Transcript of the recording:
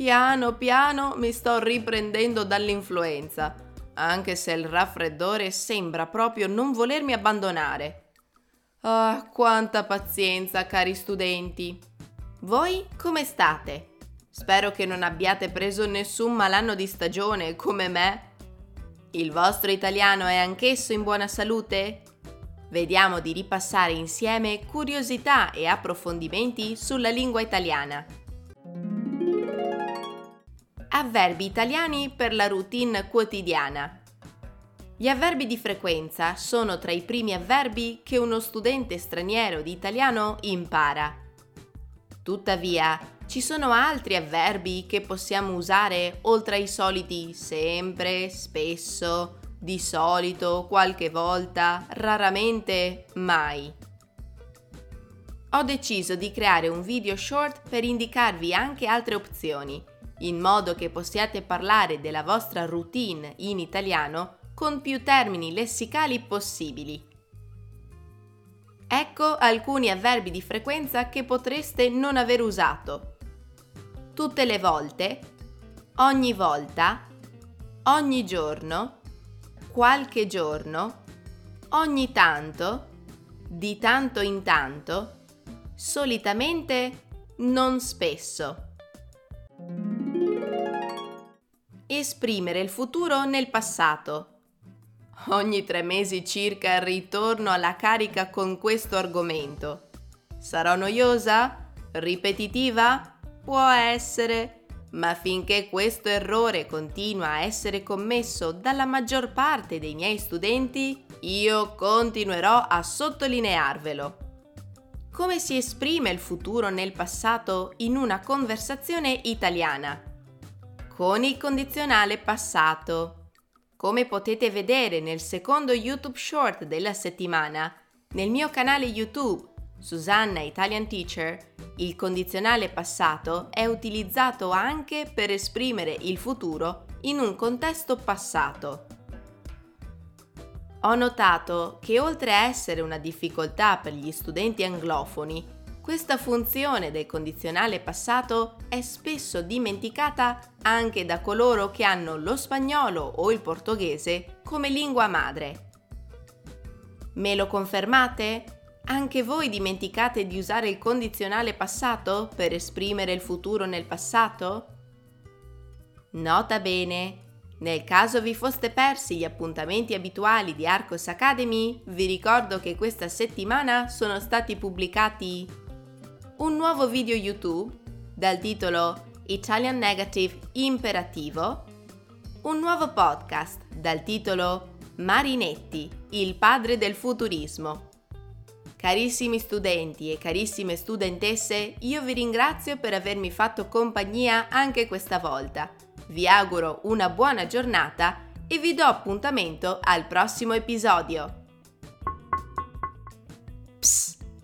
Piano piano mi sto riprendendo dall'influenza, anche se il raffreddore sembra proprio non volermi abbandonare. Ah, quanta pazienza, cari studenti! Voi come state? Spero che non abbiate preso nessun malanno di stagione come me. Il vostro italiano è anch'esso in buona salute? Vediamo di ripassare insieme curiosità e approfondimenti sulla lingua italiana. Avverbi italiani per la routine quotidiana. Gli avverbi di frequenza sono tra i primi avverbi che uno studente straniero di italiano impara. Tuttavia, ci sono altri avverbi che possiamo usare oltre ai soliti sempre, spesso, di solito, qualche volta, raramente, mai. Ho deciso di creare un video short per indicarvi anche altre opzioni, in modo che possiate parlare della vostra routine in italiano con più termini lessicali possibili. Ecco alcuni avverbi di frequenza che potreste non aver usato. Tutte le volte, ogni volta, ogni giorno, qualche giorno, ogni tanto, di tanto in tanto, solitamente, non spesso. Esprimere il futuro nel passato. Ogni tre mesi circa ritorno alla carica con questo argomento. Sarò noiosa? Ripetitiva? Può essere, ma finché questo errore continua a essere commesso dalla maggior parte dei miei studenti, io continuerò a sottolinearvelo. Come si esprime il futuro nel passato in una conversazione italiana? Con il condizionale passato. Come potete vedere nel secondo YouTube Short della settimana, nel mio canale YouTube Susanna Italian Teacher, il condizionale passato è utilizzato anche per esprimere il futuro in un contesto passato. Ho notato che oltre a essere una difficoltà per gli studenti anglofoni, questa funzione del condizionale passato è spesso dimenticata anche da coloro che hanno lo spagnolo o il portoghese come lingua madre. Me lo confermate? Anche voi dimenticate di usare il condizionale passato per esprimere il futuro nel passato? Nota bene, nel caso vi foste persi gli appuntamenti abituali di Arcos Academy, vi ricordo che questa settimana sono stati pubblicati un nuovo video YouTube dal titolo Italian Negative Imperativo, un nuovo podcast dal titolo Marinetti, il padre del futurismo. Carissimi studenti e carissime studentesse, io vi ringrazio per avermi fatto compagnia anche questa volta. Vi auguro una buona giornata e vi do appuntamento al prossimo episodio.